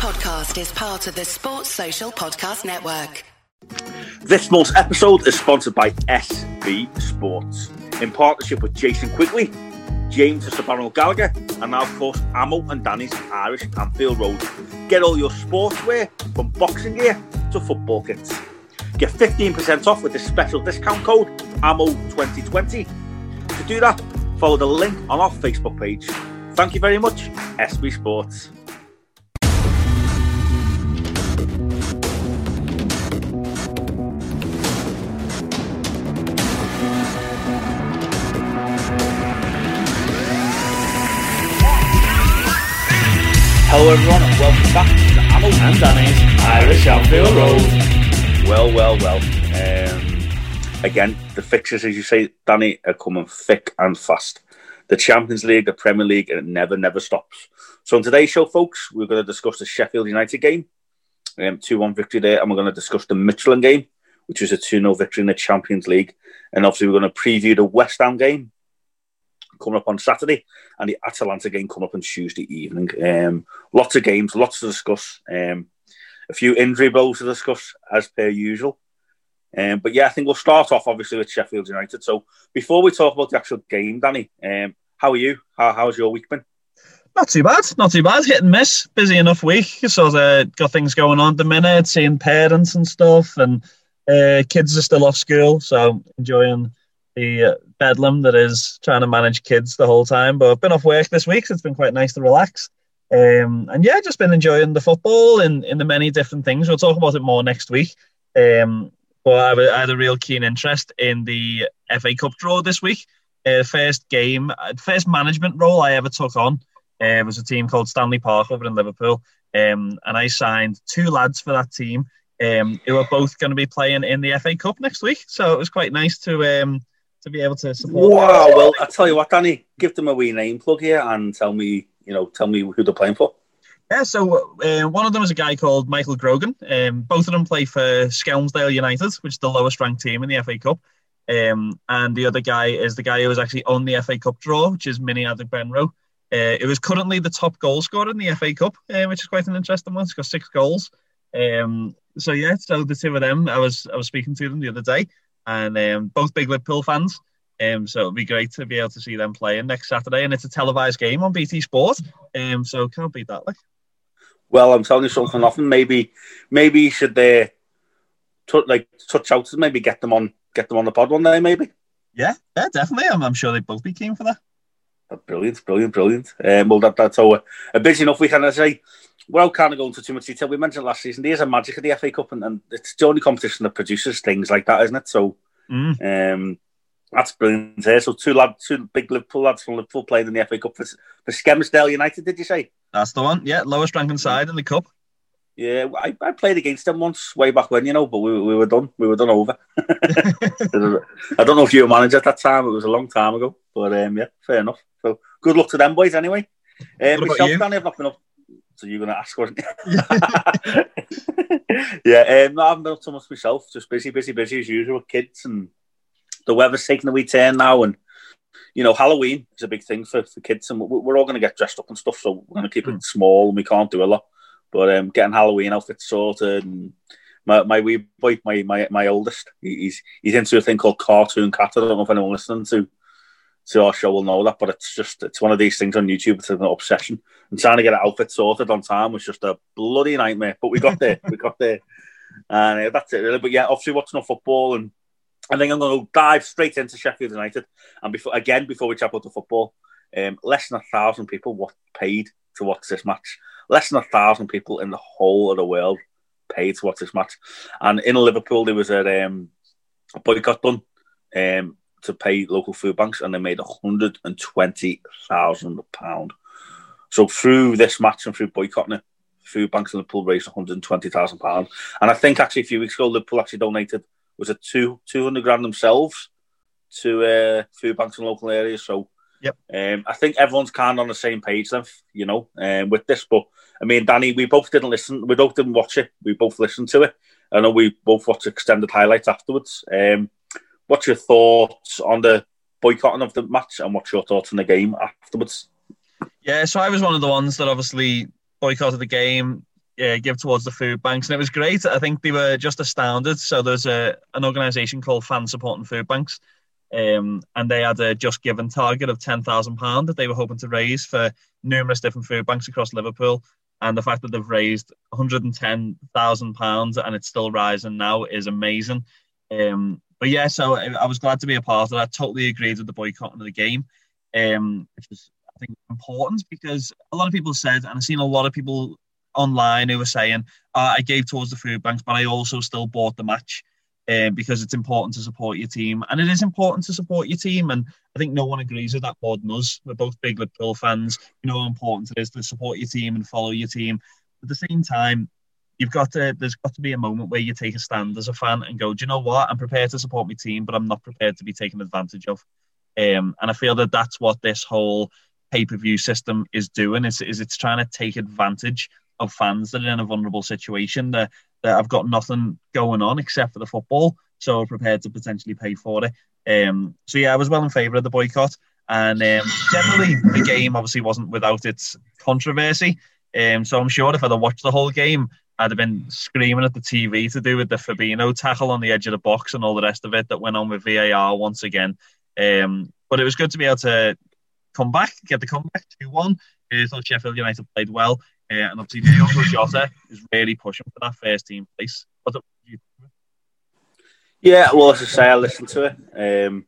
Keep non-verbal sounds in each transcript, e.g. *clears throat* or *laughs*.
podcast is part of the Sports Social Podcast Network. This month's episode is sponsored by SB Sports in partnership with Jason Quigley, James Sabano Gallagher, and now, of course, Amo and Danny's Irish Anfield Road. Get all your sportswear from boxing gear to football kits. Get 15% off with the special discount code AMO2020. To do that, follow the link on our Facebook page. Thank you very much, SB Sports. Hello, everyone, and welcome back to the Amo and Danny's Irish Anfield Road. Well, well, well. Um, again, the fixtures, as you say, Danny, are coming thick and fast. The Champions League, the Premier League, and it never, never stops. So, on today's show, folks, we're going to discuss the Sheffield United game, um, 2 1 victory there, and we're going to discuss the Midtjylland game, which was a 2 0 victory in the Champions League. And obviously, we're going to preview the West Ham game, coming up on Saturday and the Atalanta game coming up on Tuesday evening. Um, lots of games, lots to discuss. Um, a few injury blows to discuss as per usual. Um, but yeah, I think we'll start off obviously with Sheffield United. So before we talk about the actual game, Danny, um, how are you? How, how's your week been? Not too bad, not too bad. Hit and miss. Busy enough week. Sort of got things going on at the minute, seeing parents and stuff, and uh, kids are still off school, so enjoying the uh, bedlam that is trying to manage kids the whole time. But I've been off work this week, so it's been quite nice to relax. Um, and yeah, just been enjoying the football in, in the many different things. We'll talk about it more next week. Um, but I, I had a real keen interest in the FA Cup draw this week. Uh, first game, uh, first management role I ever took on uh, was a team called Stanley Park over in Liverpool. Um, and I signed two lads for that team um, who are both going to be playing in the FA Cup next week. So it was quite nice to um, to be able to support. Wow! Well, I tell you what, Danny, give them a wee name plug here and tell me, you know, tell me who they're playing for. Yeah, so uh, one of them is a guy called Michael Grogan. Um, both of them play for Skelmersdale United, which is the lowest ranked team in the FA Cup. Um, and the other guy is the guy who was actually on the FA Cup draw, which is Mini Adegbenro. Uh, it was currently the top goal scorer in the FA Cup, uh, which is quite an interesting one. He's got six goals. Um, so yeah, so the two of them, I was I was speaking to them the other day, and um, both big Liverpool fans. Um, so it'll be great to be able to see them playing next Saturday, and it's a televised game on BT Sport. Um, so can't beat that. Like, well, I'm telling you something. Often, maybe, maybe you should uh, t- like touch out and maybe get them on, get them on the pod one day, maybe. Yeah, yeah, definitely. I'm, I'm sure they'd both be keen for that. Brilliant, brilliant, brilliant. Um, well, that, that's all. A busy enough weekend, I say. Well, kind of go into too much detail. We mentioned last season there's a magic of the FA Cup, and, and it's the only competition that produces things like that, isn't it? So, mm. um, that's brilliant. Here. So two lads, two big Liverpool lads from Liverpool played in the FA Cup for, for Skelmersdale United. Did you say? That's the one. Yeah, lowest ranking side in the cup. Yeah, I, I played against them once way back when, you know, but we, we were done. We were done over. *laughs* I don't know if you were manager at that time. It was a long time ago, but um, yeah, fair enough. So good luck to them boys anyway. Um, myself, Danny, I've not been up. So you're going to ask, wasn't *laughs* yeah, um, I haven't been up so much myself. Just busy, busy, busy as usual with kids and the weather's taking a wee turn now, and you know Halloween is a big thing for, for kids, and we're all going to get dressed up and stuff. So we're going to keep it small, and we can't do a lot. But um, getting Halloween outfits sorted, and my my wee boy, my my my oldest, he's he's into a thing called Cartoon Cat. I don't know if anyone listening to to our show will know that, but it's just it's one of these things on YouTube. It's an obsession, and trying to get an outfit sorted on time was just a bloody nightmare. But we got there, we got there, and uh, that's it really. But yeah, obviously watching football and I think I'm going to dive straight into Sheffield United. And before again, before we chat about the football, um, less than a thousand people what paid to watch this match. Less than a thousand people in the whole of the world paid to watch this match. And in Liverpool, there was a, um, boycott done um, to pay local food banks, and they made hundred and twenty thousand pound. So through this match and through boycotting it, food banks in Liverpool raised one hundred and twenty thousand pound. And I think actually a few weeks ago, Liverpool actually donated was it two two hundred grand themselves to uh, food banks in local areas. So yep, um, I think everyone's kind of on the same page then, you know, um, with this. But I mean, Danny, we both didn't listen. We both didn't watch it. We both listened to it. I know we both watched extended highlights afterwards. Um, what's your thoughts on the boycotting of the match, and what's your thoughts on the game afterwards? Yeah, so I was one of the ones that obviously boycotted the game yeah, give towards the food banks, and it was great. I think they were just astounded. So there's a an organisation called Fan Supporting Food Banks, um, and they had a just given target of ten thousand pound that they were hoping to raise for numerous different food banks across Liverpool. And the fact that they've raised one hundred and ten thousand pounds and it's still rising now is amazing. Um, but yeah, so I was glad to be a part of that. I totally agreed with the boycotting of the game, um, which was I think important because a lot of people said, and I've seen a lot of people online who were saying, uh, I gave towards the food banks, but I also still bought the match um, because it's important to support your team. And it is important to support your team. And I think no one agrees with that more than us. We're both big Liverpool fans. You know how important it is to support your team and follow your team. At the same time, you've got to there's got to be a moment where you take a stand as a fan and go, do you know what? I'm prepared to support my team, but I'm not prepared to be taken advantage of. Um, and I feel that that's what this whole pay per view system is doing. Is, is it's trying to take advantage of fans that are in a vulnerable situation that, that have got nothing going on except for the football, so are prepared to potentially pay for it. Um, so yeah, I was well in favour of the boycott, and um, generally the game obviously wasn't without its controversy. Um, so I'm sure if I'd watched the whole game, I'd have been screaming at the TV to do with the Fabinho tackle on the edge of the box and all the rest of it that went on with VAR once again. Um, but it was good to be able to come back, get the comeback 2 1. I thought Sheffield United played well. Uh, and obviously, Diogo Jota is really pushing for that first team place. Yeah, well, as I say, I listened to it. Um,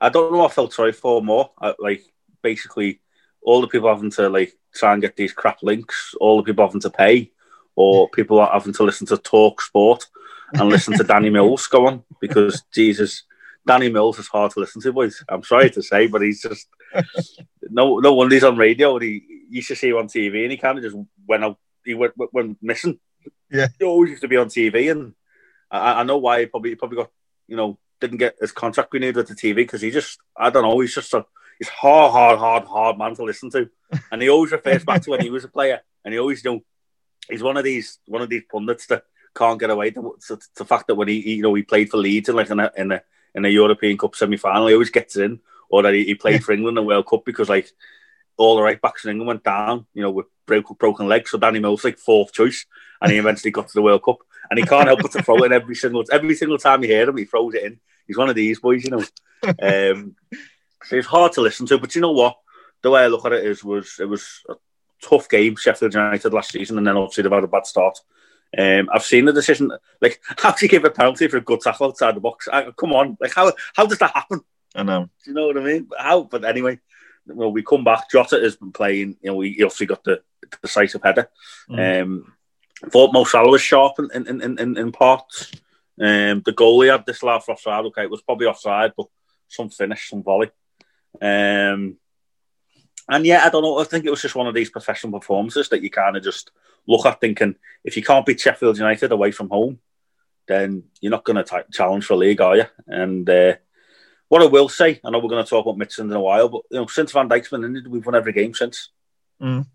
I don't know what I felt sorry for more. I, like, basically, all the people having to like try and get these crap links, all the people having to pay, or people are having to listen to Talk Sport and listen to Danny Mills go on because Jesus, Danny Mills is hard to listen to, boys. I'm sorry to say, but he's just no no wonder he's on radio. He used to see him on TV, and he kind of just went out. He went, went missing. Yeah, he always used to be on TV, and I, I know why. He probably he probably got you know didn't get his contract renewed with the TV because he just I don't know. He's just a he's hard, hard, hard, hard man to listen to, and he always refers back to when he was a player, and he always you know he's one of these one of these pundits that can't get away to, to, to the fact that when he, he, you know he played for Leeds in like in a in a, in a European Cup semi final, he always gets in or that he, he played for England in the World Cup because like all the right backs in England went down, you know, with broken broken legs. So Danny Mills like fourth choice, and he *laughs* eventually got to the World Cup, and he can't help but to throw it in every single every single time you hear him, he throws it in. He's one of these boys, you know. *laughs* um, so it's hard to listen to, but you know what? The way I look at it is was it was tough game, Sheffield United last season, and then obviously they've had a bad start. Um, I've seen the decision, like *laughs* how do you give a penalty for a good tackle outside the box? I, come on, like how how does that happen? I know. Do you know what I mean? How? But anyway, well, we come back. Jota has been playing. You know, he obviously got the decisive header. Mm. Um, thought Mo Salah was sharp in in, in, in, in parts. Um, the goalie had this last offside. Okay, it was probably offside, but some finish, some volley. Um, and yeah, I don't know. I think it was just one of these professional performances that you kind of just look at, thinking if you can't beat Sheffield United away from home, then you're not going to challenge for a league, are you? And uh, what I will say, I know we're going to talk about Midtjylland in a while, but you know, since Van Dijk's been in it, we've won every game since. Mm.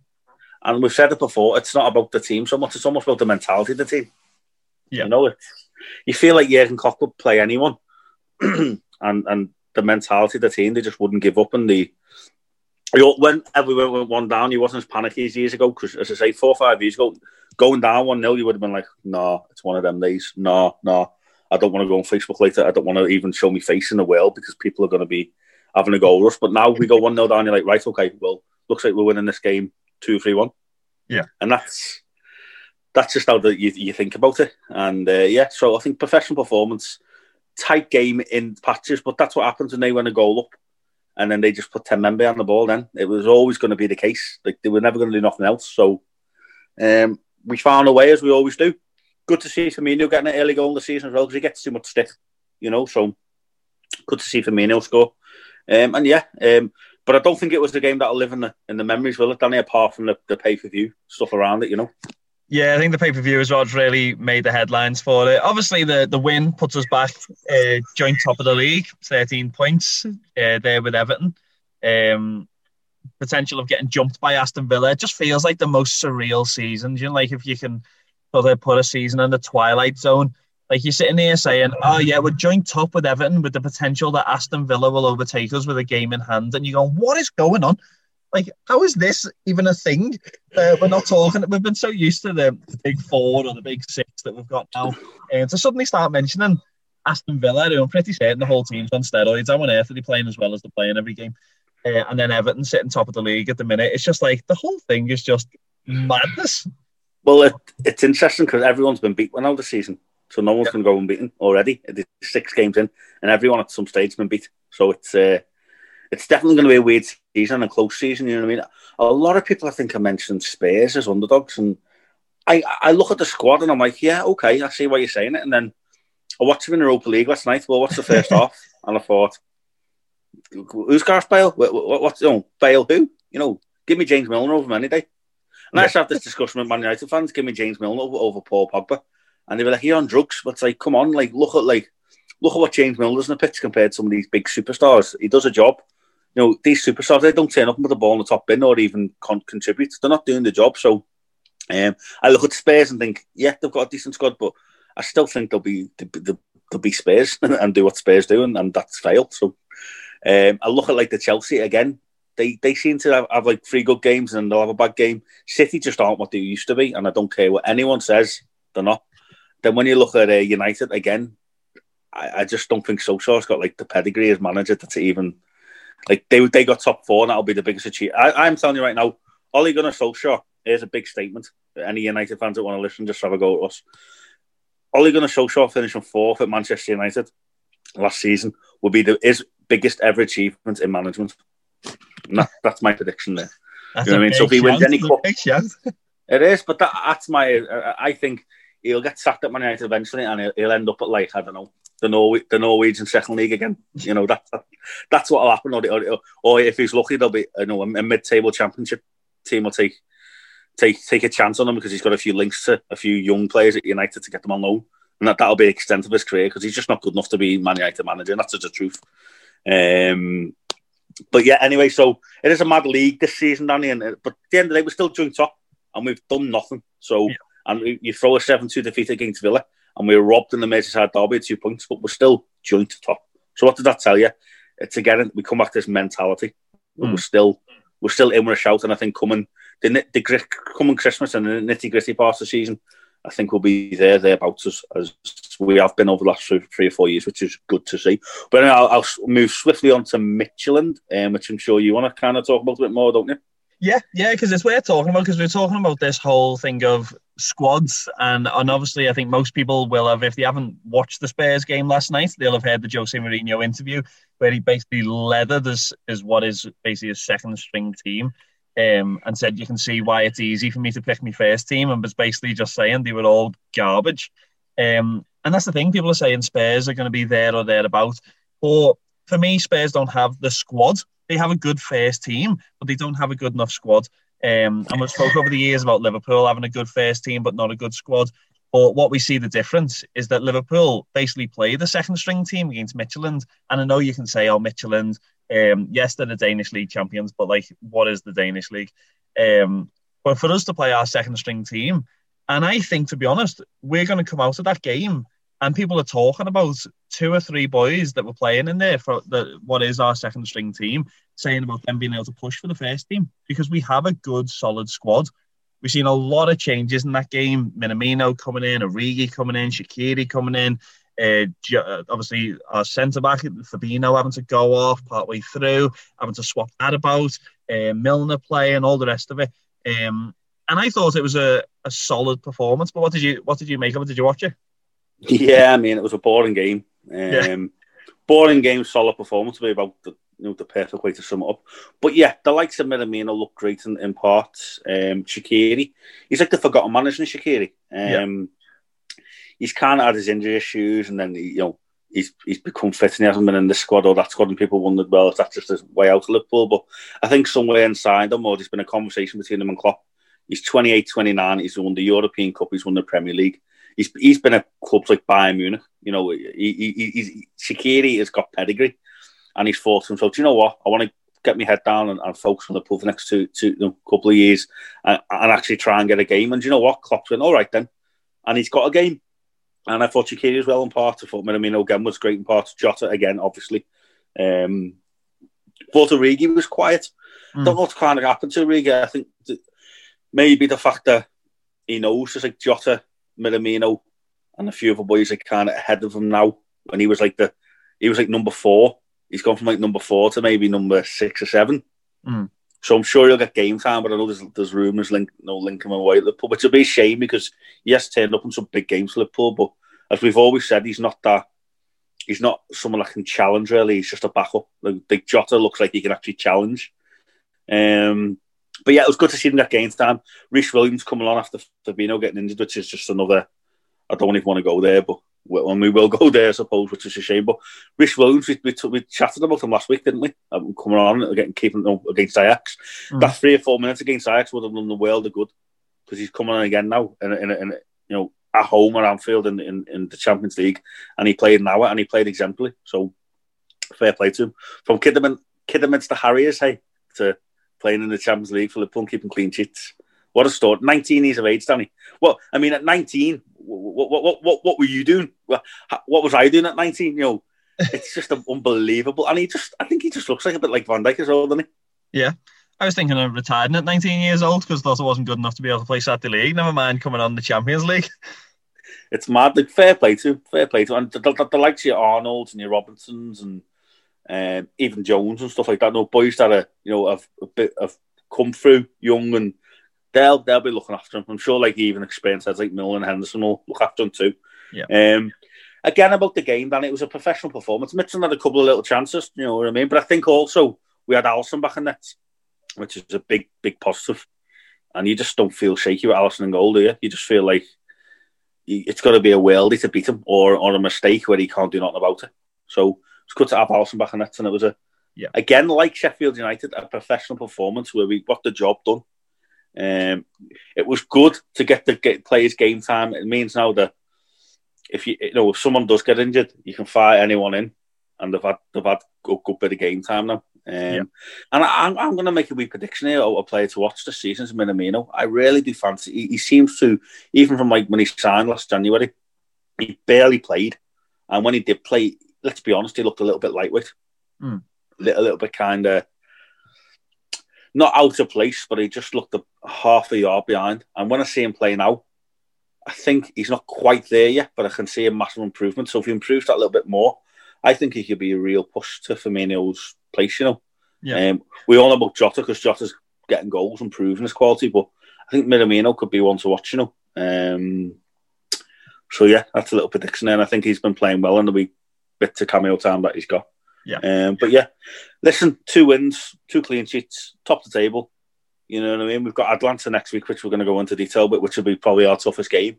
And we've said it before, it's not about the team so much; it's almost about the mentality of the team. Yeah. You know, it, you feel like Jurgen Klopp would play anyone, *clears throat* and and the mentality of the team, they just wouldn't give up. And the when everyone went one down, he wasn't as panicky as years ago. Because as I say, four or five years ago, going down one 0 you would have been like, "No, nah, it's one of them days. No, nah, no." Nah. I don't want to go on Facebook later. I don't want to even show me face in the world because people are going to be having a go rush. But now we go 1 0 down, you're like, right, okay, well, looks like we're winning this game 2 3 1. Yeah. And that's that's just how the, you, you think about it. And uh, yeah, so I think professional performance, tight game in patches, but that's what happens when they win a goal up and then they just put 10 men behind the ball then. It was always going to be the case. Like they were never going to do nothing else. So um, we found a way, as we always do good to see Firmino getting an early goal in the season as well because he gets too much stick, you know. So good to see Firmino score. Um, and yeah, um, but I don't think it was the game that'll live in the in the memories, will it, Danny? Apart from the, the pay per view stuff around it, you know. Yeah, I think the pay per view as well really made the headlines for it. Obviously, the, the win puts us back uh, joint top of the league, thirteen points uh, there with Everton. Um, potential of getting jumped by Aston Villa it just feels like the most surreal season. You know, like if you can put a season in the twilight zone. Like you're sitting here saying, "Oh yeah, we're joint top with Everton with the potential that Aston Villa will overtake us with a game in hand," and you go, "What is going on?" Like, how is this even a thing? Uh, we're not talking. We've been so used to the, the big four or the big six that we've got now, and to suddenly start mentioning Aston Villa, who I'm pretty certain the whole team's on steroids. How on earth are they playing as well as they're playing every game? Uh, and then Everton sitting top of the league at the minute. It's just like the whole thing is just madness. Well, it, it's interesting because everyone's been beat now the season, so no one's yeah. going to go unbeaten already. It's six games in, and everyone at some stage has been beat. So it's uh, it's definitely going to be a weird season, a close season. You know what I mean? A lot of people, I think, are mentioning Spurs as underdogs, and I I look at the squad and I'm like, yeah, okay, I see why you're saying it, and then I watched him in the Europa League last night. Well, what's the first *laughs* half? And I thought, who's Gareth Bale? What, what, what's you know, Bale? Who? You know, give me James Milner over him any day. And I used to have this discussion with Man United fans. Give me James Milner over, over Paul Pogba, and they were like, "You're on drugs." But it's like, come on, like look at like look at what James Milner's in the pitch compared to some of these big superstars. He does a job. You know, these superstars they don't turn up with the ball in the top bin or even con- contribute. They're not doing the job. So um, I look at Spurs and think, yeah, they've got a decent squad, but I still think they'll be they'll be Spurs *laughs* and do what Spurs do, and, and that's failed. So um, I look at like the Chelsea again. They they seem to have, have, like three good games and they'll have a bad game. City just aren't what they used to be, and I don't care what anyone says, they're not. Then when you look at uh, United again, I, I, just don't think Solskjaer's got like the pedigree as manager to even like they they got top four, and that'll be the biggest achievement. I, am telling you right now, Ole Gunnar Solskjaer is a big statement. Any United fans that want to listen, just have a go at us. Ole Gunnar Solskjaer finishing fourth at Manchester United last season will be the his biggest ever achievement in management. That, that's my prediction there. That's you know what I mean? So if he wins any cup, it is. But that, that's my. I think he'll get sacked at Man United eventually, and he'll, he'll, end up at like I don't know the Norway, the Norwegian second league again. You know that, that that's what'll happen. Or, or, or if he's lucky, there'll be you know a mid-table championship team will take take take a chance on him because he's got a few links to a few young players at United to get them on loan, and that that'll be the extent of his career because he's just not good enough to be Man United manager, and that's just the truth. Um, but yeah, anyway, so it is a mad league this season, Danny. And but at the end of the day, we're still joint top, and we've done nothing. So, yeah. and you throw a seven-two defeat against Villa, and we were robbed in the Merseyside derby at two points, but we're still joint top. So what does that tell you? It's again we come back to this mentality. Mm. We're still we're still in with a shout, and I think coming the, the coming Christmas and the nitty gritty part of the season, I think we'll be there thereabouts as, as we have been over the last three, or four years, which is good to see. But anyway, I'll, I'll move swiftly on to Midtjylland, um, which I'm sure you want to kind of talk about a bit more, don't you? Yeah, yeah, because it's worth talking about because we're talking about this whole thing of squads, and and obviously I think most people will have, if they haven't watched the Spurs game last night, they'll have heard the Jose Mourinho interview where he basically leathered as is what is basically his second string team um, and said, You can see why it's easy for me to pick my first team, and was basically just saying they were all garbage. Um, and that's the thing, people are saying Spurs are going to be there or thereabouts. But for me, Spurs don't have the squad. They have a good first team, but they don't have a good enough squad. Um, and we've spoke over the years about Liverpool having a good first team, but not a good squad. But what we see the difference is that Liverpool basically play the second string team against Midtjylland. And I know you can say, oh, Midtjylland, um, yes, they're the Danish league champions, but like, what is the Danish league? Um, but for us to play our second string team, and I think, to be honest, we're going to come out of that game and people are talking about two or three boys that were playing in there for the, what is our second string team, saying about them being able to push for the first team because we have a good, solid squad. We've seen a lot of changes in that game. Minamino coming in, Origi coming in, Shaqiri coming in. Uh, uh, obviously, our centre back Fabinho having to go off partway through, having to swap that about, uh, Milner playing, all the rest of it. Um, and I thought it was a, a solid performance. But what did you what did you make of it? Did you watch it? Yeah, I mean, it was a boring game. Um, yeah. Boring game, solid performance. To be about the you know the perfect way to sum it up. But yeah, the likes of Minamino look great in, in parts. Um, Shaqiri, he's like the forgotten man, isn't he, Shaqiri? Um, he's kind of had his injury issues, and then you know he's he's become fit and he hasn't been in this squad or that squad, and people wondered, well, if that's just his way out of Liverpool. But I think somewhere inside him, or there's been a conversation between him and Klopp. He's 28, 29. He's won the European Cup. He's won the Premier League. He's he's been at clubs like Bayern Munich. You know, he, he, he's Shaqiri has got pedigree, and he's thought himself, Do you know what? I want to get my head down and, and focus on the pool for the next two, two you know, couple of years and, and, actually try and get a game. And do you know what? Klopp's went, all right then. And he's got a game. And I thought Shaqiri was well in part. I thought Minamino again was great in part. Jota again, obviously. Um, thought Origi was quiet. Mm. Don't know what's kind of happened to Riga. I think maybe the fact that he knows there's like Jota, Minamino, and a few other boys like kind of ahead of him now. When he was like the, he was like number four. He's gone from like number four to maybe number six or seven. Mm. So I'm sure he'll get game time, but I know there's there's rumours link no linking him away at Liverpool, which will be a shame because he has turned up in some big games for Liverpool. But as we've always said, he's not that. He's not someone that can challenge. Really, he's just a backup. Like, like Jota looks like he can actually challenge. Um, but yeah, it was good to see him get game time. Rhys Williams coming on after Fabinho getting injured, which is just another. I don't even want to go there, but when we will go *laughs* there, I suppose, which is a shame. But Rhys Williams, we, we, we chatted about him last week, didn't we? Um, coming on, getting keeping him against Ajax. Mm. That three or four minutes against Ajax would have done the world of good because he's coming on again now, in, in, in, you know, at home at Anfield in, in, in the Champions League, and he played now and he played exemplary. So fair play to him. From Kidderman, Kidderminster Harriers, hey, to playing in the Champions League for Liverpool, keeping clean sheets. What a start! 19 years of age, Danny. Well, I mean, at 19, what, what, what, what what were you doing? What was I doing at 19? You know, it's just *laughs* unbelievable. And he just, I think he just looks like a bit like Van Dijk as well, doesn't he? Yeah. I was thinking of retiring at 19 years old because thought I wasn't good enough to be able to play Saturday League. Never mind coming on the Champions League. *laughs* It's mad. Like, fair play to fair play to And the, the, the likes of your Arnolds and your Robertsons and um, even Jones and stuff like that. No boys that are, you know, have bit have come through young and they'll they'll be looking after him. I'm sure like even experienced heads like Milner and Henderson will look after him too. Yeah. Um, again about the game, Dan, it was a professional performance. Midtjylland had a couple of little chances, you know what I mean. But I think also we had Alisson back in net, which is a big big positive. And you just don't feel shaky with Alisson in goal, do you? You just feel like it's got to be a worldie to beat him, or or a mistake where he can't do nothing about it. So it's good to have Alisson back in net, and it was a yeah. again like Sheffield United, a professional performance where we got the job done. Um, it was good to get the get players game time. It means now that if you, you know if someone does get injured, you can fire anyone in, and they've had they've had a good bit of game time now. Um, yeah. And I, am I'm going to make a wee prediction here a player to watch this season is Minamino. I really do fancy. He, he, seems to, even from like when he signed last January, he barely played, and when he did play, let's be honest, he looked a little bit lightweight, mm. a, little, bit kind of not out of place, but he just looked a half a yard behind. And when I see him play now, I think he's not quite there yet, but I can see a massive improvement. So if he improves that a little bit more, I think he could be a real push to Firmino's place. You know, yeah. Um, we all know about Jota because Jota's getting goals and proving his quality, but I think Minamino could be one to watch. You know, um, so yeah, that's a little prediction. There. And I think he's been playing well in the week bit to cameo time that he's got. Yeah. Um, but yeah, listen, two wins, two clean sheets, top of the table. You know what I mean? We've got Atalanta next week, which we're going to go into detail, but which will be probably our toughest game.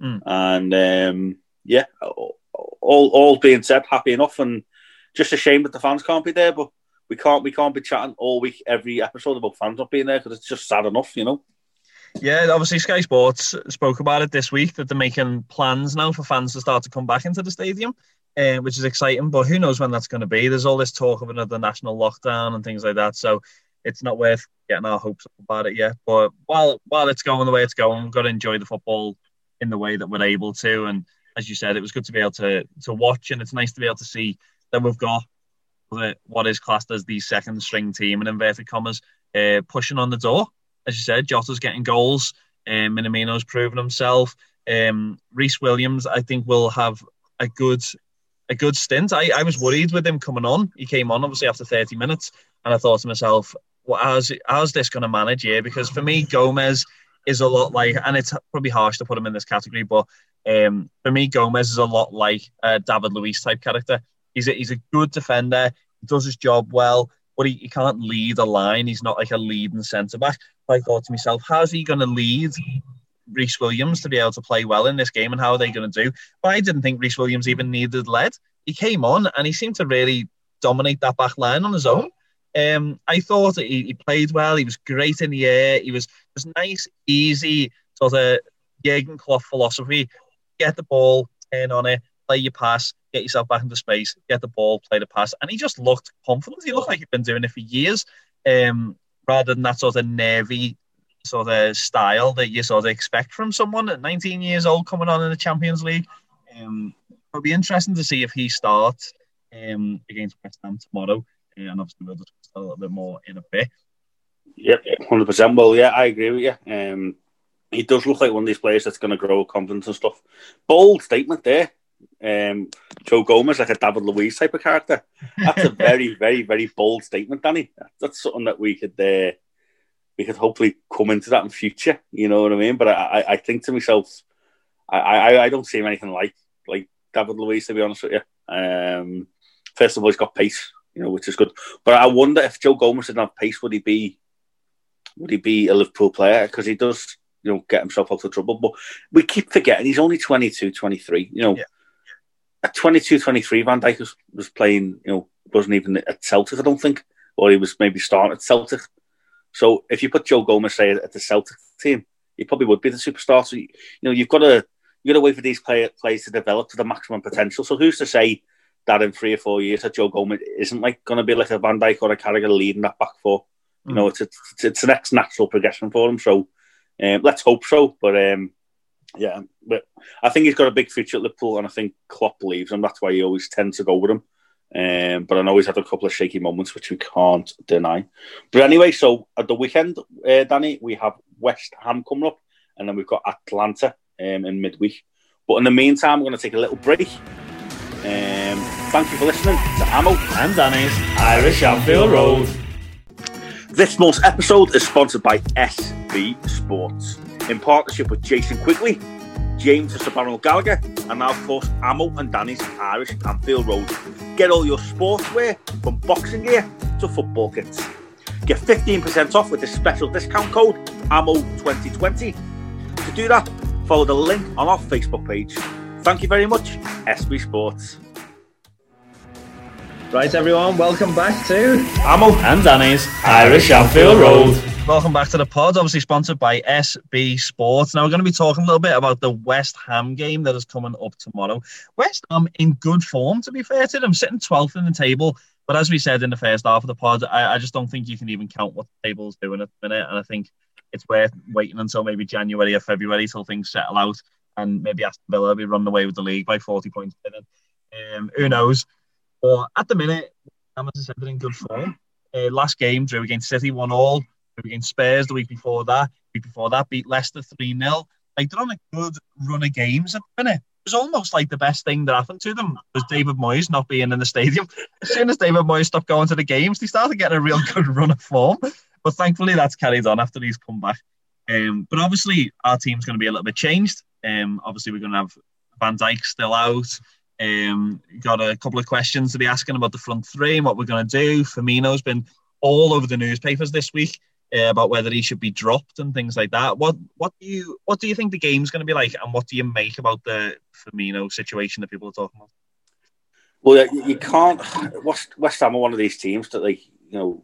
Mm. And um, yeah, all all being said, happy enough, and just a shame that the fans can't be there. But we can't we can't be chatting all week every episode about fans not being there because it's just sad enough, you know. Yeah, obviously Sky Sports spoke about it this week that they're making plans now for fans to start to come back into the stadium uh, which is exciting. But who knows when that's going to be? There's all this talk of another national lockdown and things like that. So it's not worth getting our hopes up about it yet. But while while it's going the way it's going, we've got to enjoy the football in the way that we're able to. And as you said, it was good to be able to to watch, and it's nice to be able to see that we've got what is classed as the second string team in inverted commas uh, pushing on the door. As you said, Jota's getting goals. Um, Minamino's proven himself. Um, Rhys Williams, I think, will have a good a good stint. I, I was worried with him coming on. He came on obviously after 30 minutes, and I thought to myself, well, how's, how's this going to manage here? Because for me, Gomez is a lot like, and it's probably harsh to put him in this category, but um, for me, Gomez is a lot like a David Luiz type character. He's a, he's a good defender, he does his job well, but he, he can't lead a line. He's not like a leading centre back. I thought to myself, how's he going to lead Rhys Williams to be able to play well in this game and how are they going to do. But I didn't think Rhys Williams even needed lead. He came on and he seemed to really dominate that back line on his own. Um, I thought he, he, played well. He was great in the air. He was just nice, easy sort of Jurgen Klopp philosophy. Get the ball, turn on it, play your pass, get yourself back into space, get the ball, play the pass. And he just looked confident. He looked like he'd been doing it for years, um, rather than that sort of nervy sort of style that you sort of expect from someone at 19 years old coming on in the Champions League. Um, it'll be interesting to see if he starts um, against West Ham tomorrow, uh, and obviously we'll discuss a little bit more in a bit. Yep, hundred percent. Well, yeah, I agree with you. Um, he does look like one of these players that's going to grow confidence and stuff. Bold statement there. Um, Joe Gomez like a David Luiz type of character. That's a *laughs* very, very, very bold statement, Danny. That's something that we could uh, we could hopefully come into that in future. You know what I mean? But I, I think to myself, I, I, I don't see him anything like like David Luiz to be honest with you. Um, first of all, he's got pace, you know, which is good. But I wonder if Joe Gomez didn't have pace, would he be would he be a Liverpool player? Because he does, you know, get himself out of trouble. But we keep forgetting he's only 22, 23. You know, yeah. at 22, 23, Van Dijk was, was playing, you know, wasn't even at Celtic, I don't think, or he was maybe starting at Celtic. So if you put Joe Gomez, say, at the Celtic team, he probably would be the superstar. So, you, know, you've got to you got to wait for these play, players to develop to the maximum potential. So who's to say that in three or four years that Joe Gomez isn't like going to be like a Van Dijk or a Carragher leading that back four? You know, it's, it's it's the next natural progression for him. So um, let's hope so. But um, yeah, but I think he's got a big future at Liverpool, and I think Klopp believes him. That's why he always tends to go with him. Um, but I know he's had a couple of shaky moments, which we can't deny. But anyway, so at the weekend, uh, Danny, we have West Ham coming up, and then we've got Atalanta um, in midweek. But in the meantime, we're going to take a little break. Um, thank you for listening to Amo and Danny's Irish Anfield Road. This month's episode is sponsored by SB Sports in partnership with Jason Quigley, James Sabano Gallagher, and now, of course, Amo and Danny's Irish Anfield Road. Get all your sportswear from boxing gear to football kits. Get 15% off with the special discount code AMO2020. To do that, follow the link on our Facebook page. Thank you very much, SB Sports. Right, everyone, welcome back to Amo and Danny's Irish Anfield Road. Welcome back to the pod, obviously sponsored by SB Sports. Now, we're going to be talking a little bit about the West Ham game that is coming up tomorrow. West Ham in good form, to be fair to them, sitting 12th in the table. But as we said in the first half of the pod, I, I just don't think you can even count what the table's doing at the minute. And I think it's worth waiting until maybe January or February till things settle out and maybe Aston Villa will be running away with the league by 40 points. Um, who knows? But at the minute, Hammers is in good form. Uh, last game, drew against City, one all. Against Spurs the week before that. The week before that, beat Leicester 3 0. Like, they're on a good run of games at the minute. It was almost like the best thing that happened to them was David Moyes not being in the stadium. *laughs* As soon as David Moyes stopped going to the games, they started getting a real *laughs* good run of form. But thankfully, that's carried on after he's come back. Um, but obviously, our team's going to be a little bit changed. Um, obviously, we're going to have Van Dijk still out. Um, got a couple of questions to be asking about the front three and what we're going to do. Firmino's been all over the newspapers this week uh, about whether he should be dropped and things like that. What what do you what do you think the game's going to be like, and what do you make about the Firmino situation that people are talking about? Well, you can't. West, West Ham are one of these teams that, like, you know,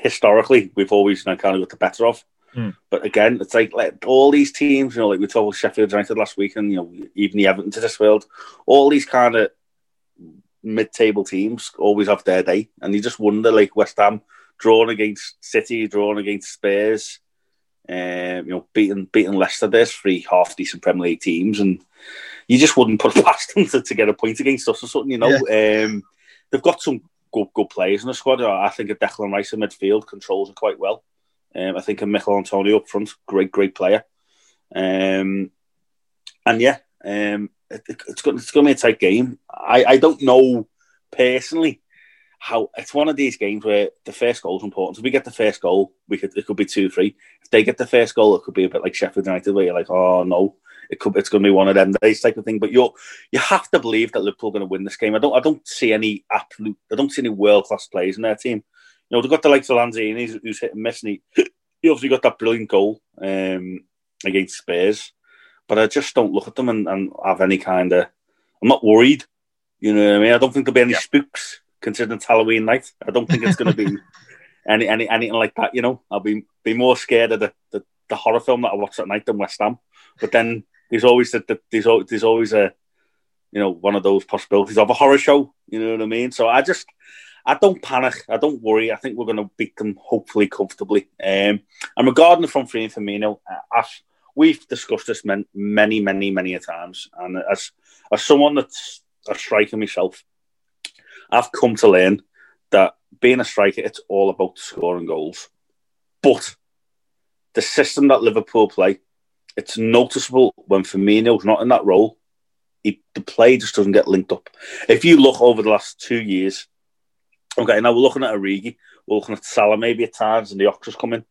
historically we've always you know, kind of got the better of. Mm. But again, it's like, like all these teams, you know, like we told Sheffield United last week, and you know, even the Everton to this world, all these kind of mid-table teams always have their day, and you just wonder, like West Ham drawn against City, drawn against Spurs, um, you know, beating beating Leicester. There's three half decent Premier League teams, and you just wouldn't put *laughs* past them to, to get a point against us or something. You know, yeah. um, they've got some good good players in the squad. I think a Declan Rice in midfield controls it quite well. Um, I think a Michail Antonio up front, great, great player. Um, and yeah, um, it, it's going it's going to be a tight game. I, I don't know personally how it's one of these games where the first goal is important. If we get the first goal, we could it could be two three. If they get the first goal, it could be a bit like Sheffield United, where you're like, oh no, it could it's going to be one of them days type of thing. But you you have to believe that Liverpool are going to win this game. I don't I don't see any absolute I don't see any world class players in their team you know, they've got the likes of Lanzini who's, who's hit and miss, and he, *laughs* he obviously got that brilliant goal um, against Spurs. But I just don't look at them and, and have any kind of. I'm not worried. You know what I mean? I don't think there'll be any yeah. spooks considering it's Halloween night. I don't think it's going to be *laughs* any, any anything like that. You know, I'll be be more scared of the, the, the horror film that I watch at night than West Ham. But then there's always the, the, there's there's always a you know one of those possibilities of a horror show. You know what I mean? So I just I don't panic. I don't worry. I think we're going to beat them hopefully comfortably. Um, and regarding the front three and Firmino, uh, as we've discussed this many, many, many, many a times, and as as someone that's a striker myself, I've come to learn that being a striker, it's all about scoring goals. But the system that Liverpool play, it's noticeable when Firmino's not in that role. He, the play just doesn't get linked up. If you look over the last two years, okay, now we're looking at Origi, we're looking at Salah maybe at times, and the Oxford's coming.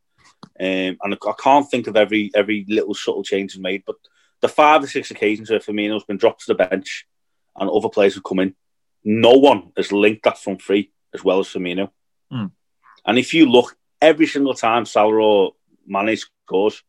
Um, and I can't think of every every little subtle change made, but the five or six occasions where Firmino's been dropped to the bench and other players have come in, no one has linked that front three as well as Firmino. Mm. And if you look every single time Salah or Mane scores,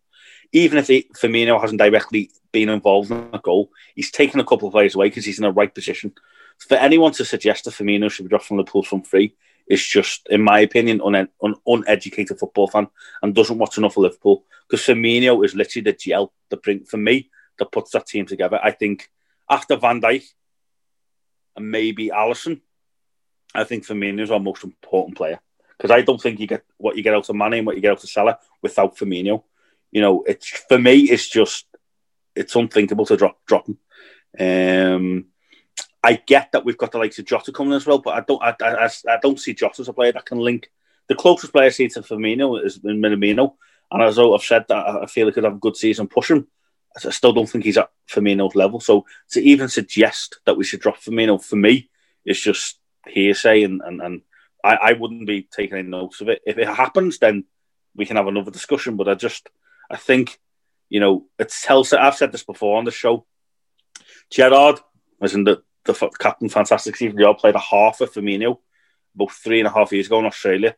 even if he, Firmino hasn't directly been involved in a goal, he's taken a couple of players away because he's in the right position. For anyone to suggest that Firmino should be dropped from Liverpool front three is just, in my opinion, un- un- uneducated football fan and doesn't watch enough of Liverpool. Because Firmino is literally the gel that bring for me that puts that team together. I think after Van Dijk and maybe Alisson. I think Firmino is our most important player because I don't think you get what you get out of Mane and what you get out of Salah without Firmino. You know, it's for me, it's just it's unthinkable to drop drop him. Um, I get that we've got the likes of Jota coming as well, but I don't I, I, I don't see Jota as a player that can link. The closest player I see to Firmino is Minamino, and as I've said that I feel he could have a good season, push him. I still don't think he's at Firmino's level. So to even suggest that we should drop Firmino for me is just hearsay, and and, and I, I wouldn't be taking any notes of it. If it happens, then we can have another discussion. But I just I think you know it's tells. I've said this before on the show. Gerrard was in the the captain, fantastic Stephen Gerrard played a half of Firmino about three and a half years ago in Australia,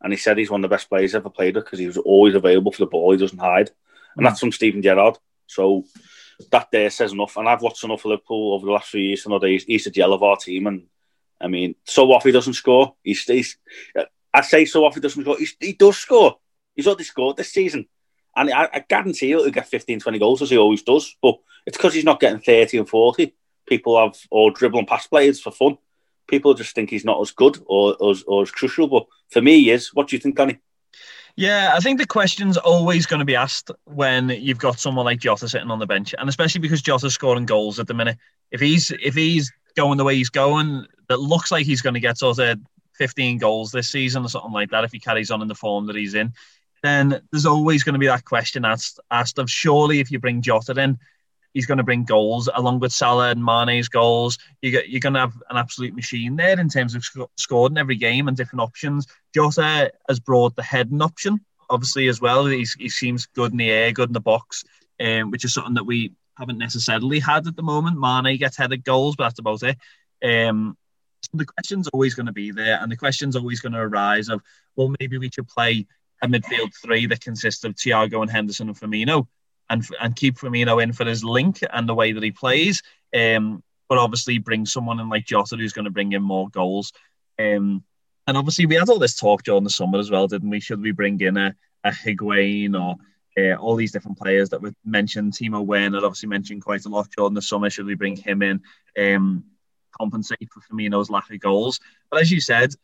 and he said he's one of the best players ever played because he was always available for the ball. He doesn't hide, and hmm. that's from Stephen Gerrard. So that there says enough. And I've watched enough of Liverpool over the last few years to know that he's, he's the gel of our team. And I mean, so off he doesn't score. He's, stays. I say so off he doesn't score. He's, he does score. He's already scored this season. And I, I guarantee he'll get 15, 20 goals as he always does. But it's because he's not getting 30 and 40. People have, or dribbling past players for fun. People just think he's not as good or, or, or as crucial. But for me, he is. What do you think, Danny? Yeah, I think the question's always going to be asked when you've got someone like Jota sitting on the bench, and especially because Jota's scoring goals at the minute. If he's if he's going the way he's going, that looks like he's going to get sort of 15 goals this season or something like that if he carries on in the form that he's in. Then there's always going to be that question asked asked of surely if you bring Jota in, he's going to bring goals along with Salah and Mane's goals. You get, you're going to have an absolute machine there in terms of sc- in every game and different options. Jota has brought the heading option, obviously, as well. He's, he seems good in the air, good in the box, um, which is something that we haven't necessarily had at the moment. Mane gets headed goals, but that's about it. Um, the question's always going to be there, and the question's always going to arise of, well, maybe we should play a midfield three that consists of Thiago and Henderson and Firmino and and keep Firmino in for his link and the way that he plays. Um, but obviously bring someone in like Jota who's going to bring in more goals. Um, and obviously we had all this talk during the summer as well, didn't we? Should we bring in a, a Higuain or uh, all these different players that were mentioned? Timo Werner obviously mentioned quite a lot during the summer. Should we bring him in? Um, compensate for Firmino's lack of goals. But as you said,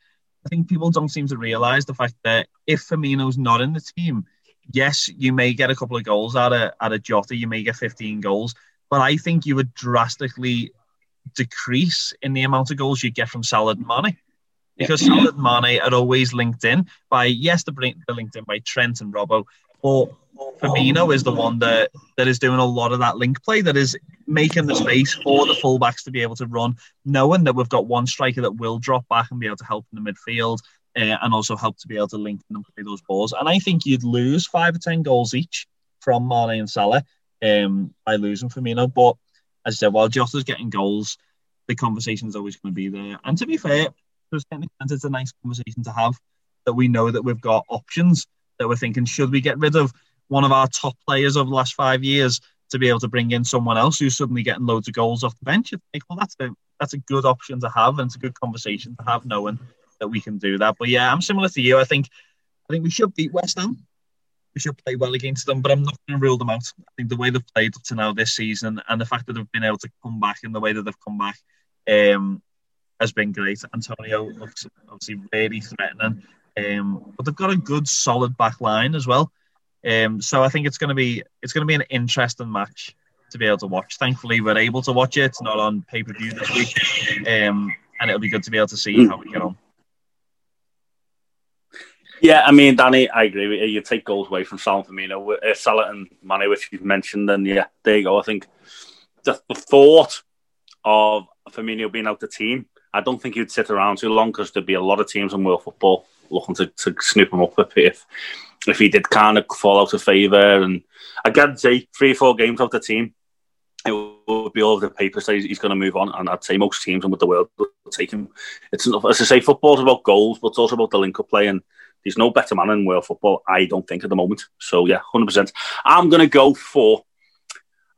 I think people don't seem to realise the fact that if Firmino's not in the team, yes, you may get a couple of goals out of out of Jota, you may get 15 goals, but I think you would drastically decrease in the amount of goals you get from Salah and Mane. Because yeah. Salah and Mane are always linked in by yes, they're linked in by Trent and Robbo, but Firmino is the one that, that is doing a lot of that link play, that is making the space for the fullbacks to be able to run, knowing that we've got one striker that will drop back and be able to help in the midfield, uh, and also help to be able to link and play those balls. And I think you'd lose five or ten goals each from Mane and Salah um, by losing Firmino. But as I said, while Jota's getting goals, the conversation is always going to be there. And to be fair, to a certain extent, it's a nice conversation to have that we know that we've got options that we're thinking, should we get rid of one of our top players over the last five years to be able to bring in someone else who's suddenly getting loads of goals off the bench? Well, that's a, that's a good option to have and it's a good conversation to have knowing that we can do that. But yeah, I'm similar to you. I think I think we should beat West Ham. We should play well against them, but I'm not going to rule them out. I think the way they've played up to now this season and the fact that they've been able to come back in the way that they've come back um, has been great. Antonio looks obviously really threatening, um, but they've got a good, solid back line as well. Um, so I think it's going to be it's going to be an interesting match to be able to watch. Thankfully, we're able to watch it. It's not on pay per view this week, um, and it'll be good to be able to see how we get on. Yeah, I mean, Danny, I agree with you. You take goals away from Salah Firmino, uh, Salah and Mane, which you've mentioned, and yeah, there you go. I think the, the thought of Firmino being out the team, I don't think he'd sit around too long because there'd be a lot of teams in world football looking to, to snoop him up if if he did kind of fall out of favour. And I guarantee three or four games out the team, it would be all over the paper say he's going to move on. And I'd say most teams in the world will take him. It's as I say, football's about goals, but it's also about the link up play. And there's no better man in world football, I don't think, at the moment. So yeah, hundred percent. I'm to go for.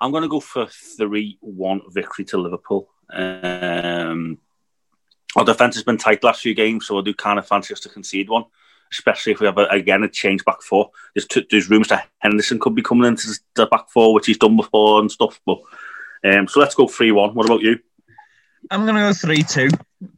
I'm to go for three-one victory to Liverpool. Um, our defence has been tight last few games, so I do kind of fancy us to concede one, especially if we have a, again a change back four. There's t- there's rumours that Henderson could be coming into the back four, which he's done before and stuff. But um, so let's go three-one. What about you? I'm going to go 3 2.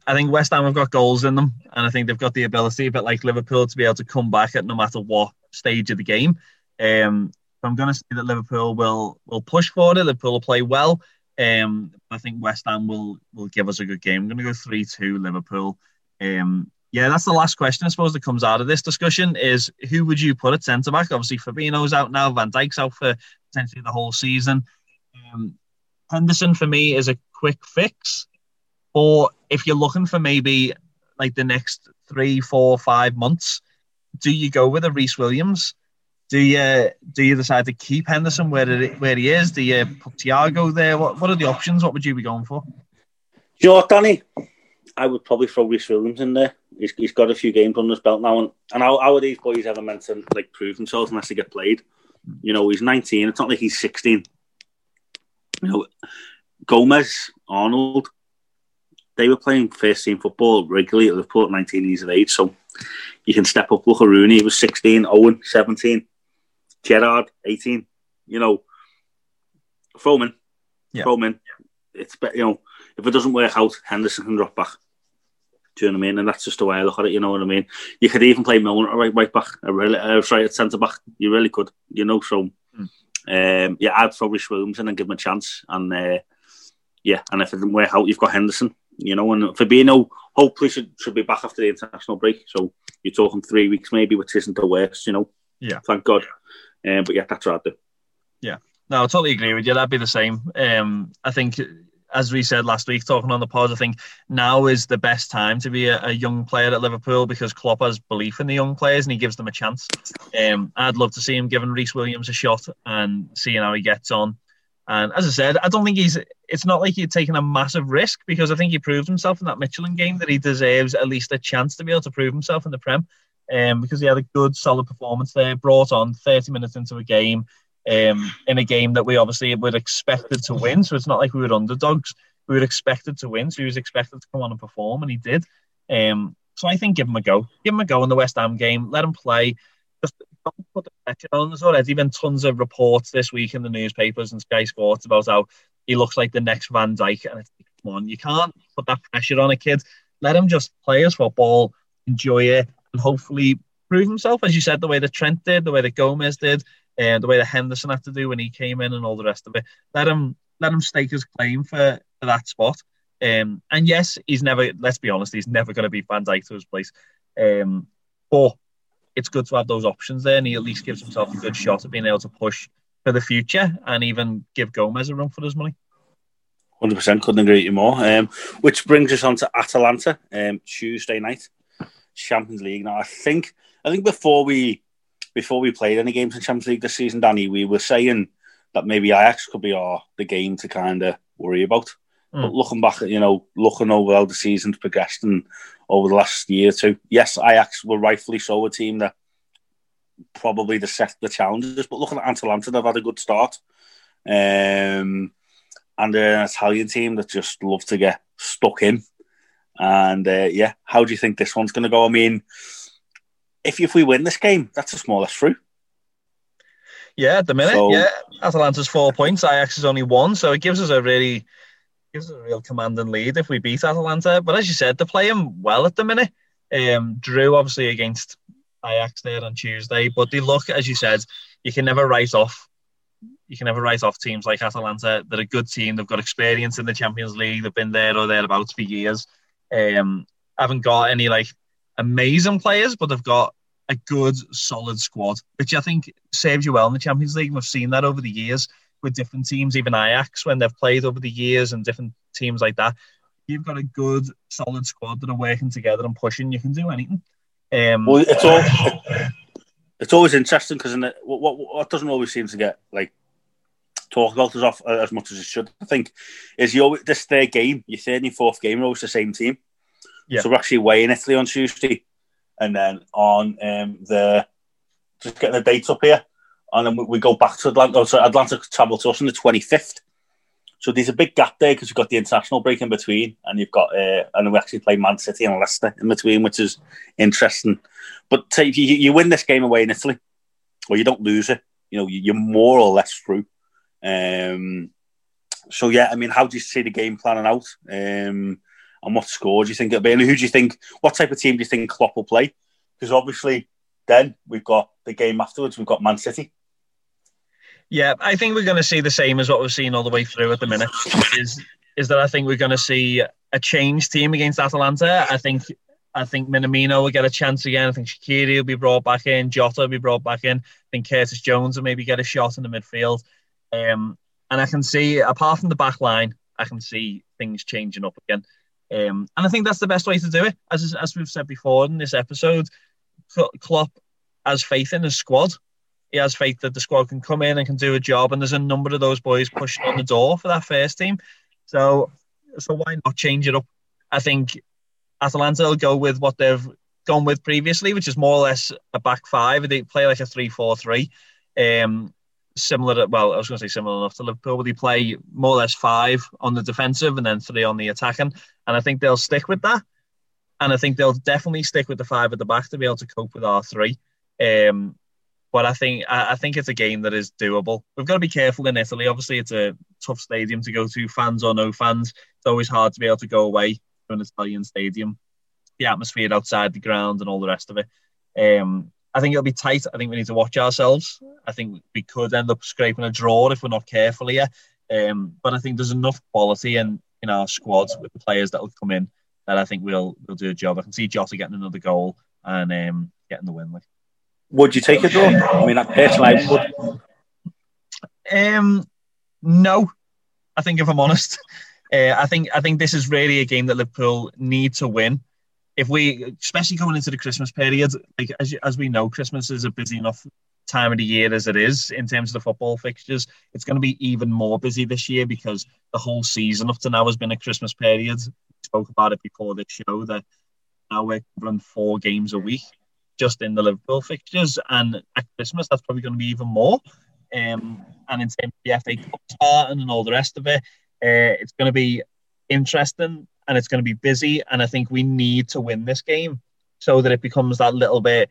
I think West Ham have got goals in them, and I think they've got the ability, but like Liverpool, to be able to come back at no matter what stage of the game. Um, I'm going to say that Liverpool will will push forward. Liverpool will play well. Um, I think West Ham will will give us a good game. I'm going to go 3 2 Liverpool. Um, yeah, that's the last question, I suppose, that comes out of this discussion is who would you put at centre back? Obviously, Fabinho's out now, Van Dijk's out for potentially the whole season. Um, Henderson, for me, is a quick fix. Or if you're looking for maybe like the next three, four, five months, do you go with a Rhys Williams? Do you do you decide to keep Henderson where it, where he is? Do you put Thiago there? What what are the options? What would you be going for? You know Danny? I would probably throw Rhys Williams in there. He's, he's got a few games under his belt now, and, and how, how are these boys ever meant to like prove themselves unless they get played? You know, he's 19. It's not like he's 16. You know, Gomez, Arnold, they were playing first team football regularly at Liverpool at 19 years of age. So you can step up. Look at Rooney, he was 16, Owen, 17, Gerrard, 18. You know, Foreman, yeah. Foreman. It's you know, if it doesn't work out, Henderson can drop back. Do you know what I mean? And that's just the way I look at it. You know what I mean? You could even play Milner right right back, a really, uh, sorry, at centre back. You really could. You know, so mm. um, yeah, I'd throw Rhys Williams in and give him a chance. And uh, yeah, and if it didn't work out, you've got Henderson you know, and Fabinho hopefully should, should be back after the international break. So you're talking three weeks maybe, which isn't the worst, you know. Yeah. Thank God. Um, but yeah, that's what I'd do. Yeah. No, I totally agree with you. That'd be the same. Um, I think, as we said last week, talking on the pod, I think now is the best time to be a, a young player at Liverpool because Klopp has belief in the young players and he gives them a chance. Um, I'd love to see him giving Rhys Williams a shot and seeing how he gets on. And as I said, I don't think he's. It's not like he's taken a massive risk because I think he proved himself in that Midtjylland game that he deserves at least a chance to be able to prove himself in the Prem. Um, because he had a good, solid performance there, brought on 30 minutes into a game, um, in a game that we obviously were expected to win. So it's not like we were underdogs. We were expected to win. So he was expected to come on and perform, and he did. Um, so I think give him a go. Give him a go in the West Ham game. Let him play. Put the pressure on. There's already been tons of reports this week in the newspapers and Sky Sports about how he looks like the next Van Dijk. And it's like, come on, you can't put that pressure on a kid. Let him just play his football, enjoy it, and hopefully prove himself, as you said, the way that Trent did, the way that Gomez did, and the way that Henderson had to do when he came in, and all the rest of it. Let him let him stake his claim for, for that spot. Um, and yes, he's never. Let's be honest, he's never going to be Van Dijk to his place. Um, but it's good to have those options there, and he at least gives himself a good shot at being able to push for the future and even give Gomez a run for his money. Hundred percent, couldn't agree with you more. Um, which brings us on to Atalanta um, Tuesday night, Champions League. Now, I think I think before we before we played any games in Champions League this season, Danny, we were saying that maybe Ajax could be our the game to kind of worry about. Mm. But looking back at you know looking over how the season's progressed and over the last year or two. Yes, Ajax were rightfully so a team that probably the set the challenges, but looking at Atalanta, they've had a good start. Um, and an Italian team that just love to get stuck in. And uh, yeah, how do you think this one's going to go? I mean, if if we win this game, that's a smallest through. Yeah, at the minute, so, yeah, Atalanta's four points, Ajax is only one, so it gives us a really gives us a real commanding lead if we beat Atalanta. But as you said, they're playing well at the minute. Um, drew obviously against Ajax there on Tuesday, but they look, as you said, you can never write off. You can never write off teams like Atalanta. They're a good team. They've got experience in the Champions League. They've been there or thereabouts for years. Um, haven't got any like amazing players, but they've got a good, solid squad, which I think serves you well in the Champions League. We've seen that over the years with different teams, even Ajax when they've played over the years and different teams like that. You've got a good, solid squad that are working together and pushing. You can do anything. Um, well, it's all *laughs* it's always interesting because what, what what doesn't always seem to get like talk about as off as much as it should. I think is you always, this third game, your third and fourth game are always the same team. Yeah. So we're actually away in Italy on Tuesday, and then on um, the just getting the dates up here, and then we, go back to Atalanta. So Atalanta travel to us on the twenty fifth. So there's a big gap there because you've got the international break in between, and you've got uh, and we actually play Man City and Leicester in between, which is interesting. But if you, you win this game away in Italy, or you don't lose it, you know you're more or less through. Um, so yeah, I mean, how do you see the game planning out? Um, and what score do you think it'll be? And who do you think? What type of team do you think Klopp will play? Because obviously, then we've got the game afterwards. We've got Man City. Yeah, I think we're going to see the same as what we've seen all the way through at the minute. Is is that I think we're going to see a change team against Atalanta. I think I think Minamino will get a chance again. I think Shaqiri will be brought back in. Jota will be brought back in. I think Curtis Jones will maybe get a shot in the midfield. Um, and I can see, apart from the back line, I can see things changing up again. Um, and I think that's the best way to do it. As as we've said before in this episode, Klopp has faith in his squad he has faith that the squad can come in and can do a job. And there's a number of those boys pushing on the door for that first team. So, so why not change it up? I think Atalanta will go with what they've gone with previously, which is more or less a back five. They play like a three-four-three. Um, similar to, well, I was going to say similar enough to Liverpool, they play more or less five on the defensive and then three on the attacking. And I think they'll stick with that. And I think they'll definitely stick with the five at the back to be able to cope with our three. Um, but I think I, think it's a game that is doable. We've got to be careful in Italy. Obviously, it's a tough stadium to go to, fans or no fans. It's always hard to be able to go away to an Italian stadium. The atmosphere outside the ground and all the rest of it. Um, I think it'll be tight. I think we need to watch ourselves. I think we could end up scraping a draw if we're not careful here. Um, but I think there's enough quality in, in our squad with the players that will come in that I think we'll we'll do a job. I can see Jota getting another goal and um, getting the win. Like. Would you take a draw? I mean, I personally, I would. Um, no, I think if I'm honest, *laughs* uh, I think I think this is really a game that Liverpool need to win. If we, especially going into the Christmas period, like as as we know, Christmas is a busy enough time of the year as it is in terms of the football fixtures. It's going to be even more busy this year because the whole season up to now has been a Christmas period. We spoke about it before this show that now we're covering four games a week just in the Liverpool fixtures. And at Christmas, that's probably going to be even more. Um, and in terms of the FA Cup starting and all the rest of it, uh, it's going to be interesting and it's going to be busy. And I think we need to win this game so that it becomes that little bit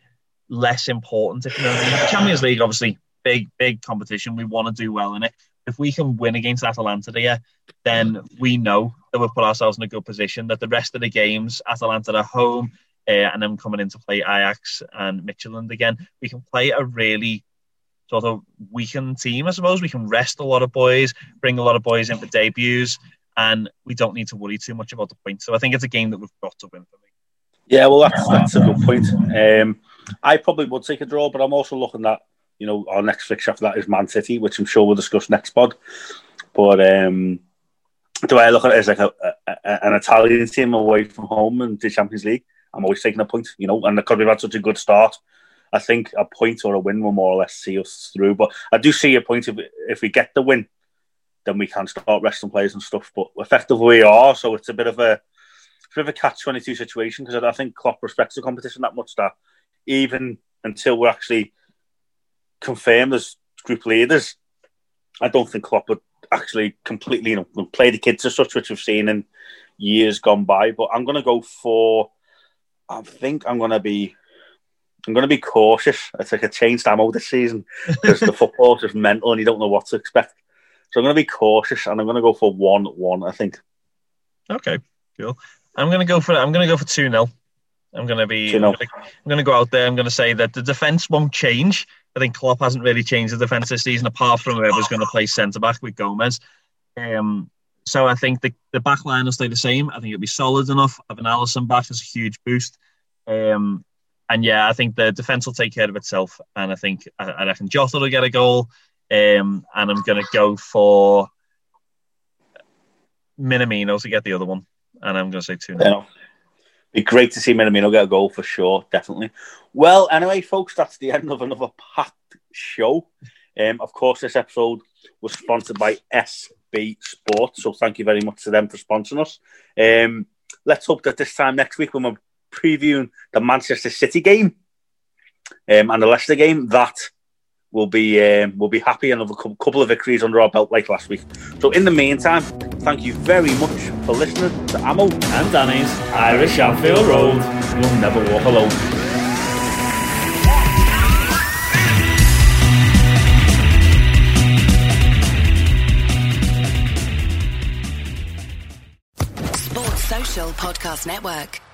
less important. If you know what I mean. Champions League, obviously, big, big competition. We want to do well in it. If we can win against Atalanta there, then we know that we've put ourselves in a good position. That the rest of the games, Atalanta at home, uh, and then coming into play Ajax and Midtjylland again, we can play a really sort of weakened team, I suppose. We can rest a lot of boys, bring a lot of boys in for debuts, and we don't need to worry too much about the points. So I think it's a game that we've got to win for me. Yeah, well, that's, that's a good point. Um, I probably would take a draw, but I'm also looking at, you know, our next fixture after that is Man City, which I'm sure we'll discuss next pod. But um, way I look at it is like a, a, an Italian team away from home in the Champions League? I'm always taking a point, you know, and because we've had such a good start, I think a point or a win will more or less see us through. But I do see a point if if we get the win, then we can start resting players and stuff. But effectively we are, so it's a bit of a bit of a catch twenty two situation because I think Klopp respects the competition that much that even until we're actually confirmed as group leaders, I don't think Klopp would actually completely you know play the kids as such, which we've seen in years gone by. But I'm going to go for I think I'm going to be. I'm to be cautious. It's like a changed Amo this season because the *laughs* football's just mental and you don't know what to expect. So I'm going to be cautious and I'm going to go for one-one. I think. Okay, cool. I'm going to go for. I'm to go for two 0 I'm going to be. I'm to, I'm to go out there. I'm going to say that the defense won't change. I think Klopp hasn't really changed the defense this season, apart from whoever's *sighs* going to play centre back with Gomez. Um, so I think the, the back line will stay the same. I think it'll be solid enough. Having Alisson back is a huge boost. Um, and yeah, I think the defense will take care of itself, and I think I, I reckon Jota will get a goal, um, and I'm going to go for Minamino to get the other one, and I'm going to say two. Yeah. Be great to see Minamino get a goal for sure, definitely. Well, anyway, folks, that's the end of another packed show. Um, of course, this episode was sponsored by SB Sports, so thank you very much to them for sponsoring us. Um, let's hope that this time next week, when we're previewing the Manchester City game um, and the Leicester game, that will be um, we'll be happy and have a couple of victories under our belt like last week. So in the meantime, thank you very much for listening to Amo and Danny's Irish Anfield Road. You'll never walk alone. Podcast Network.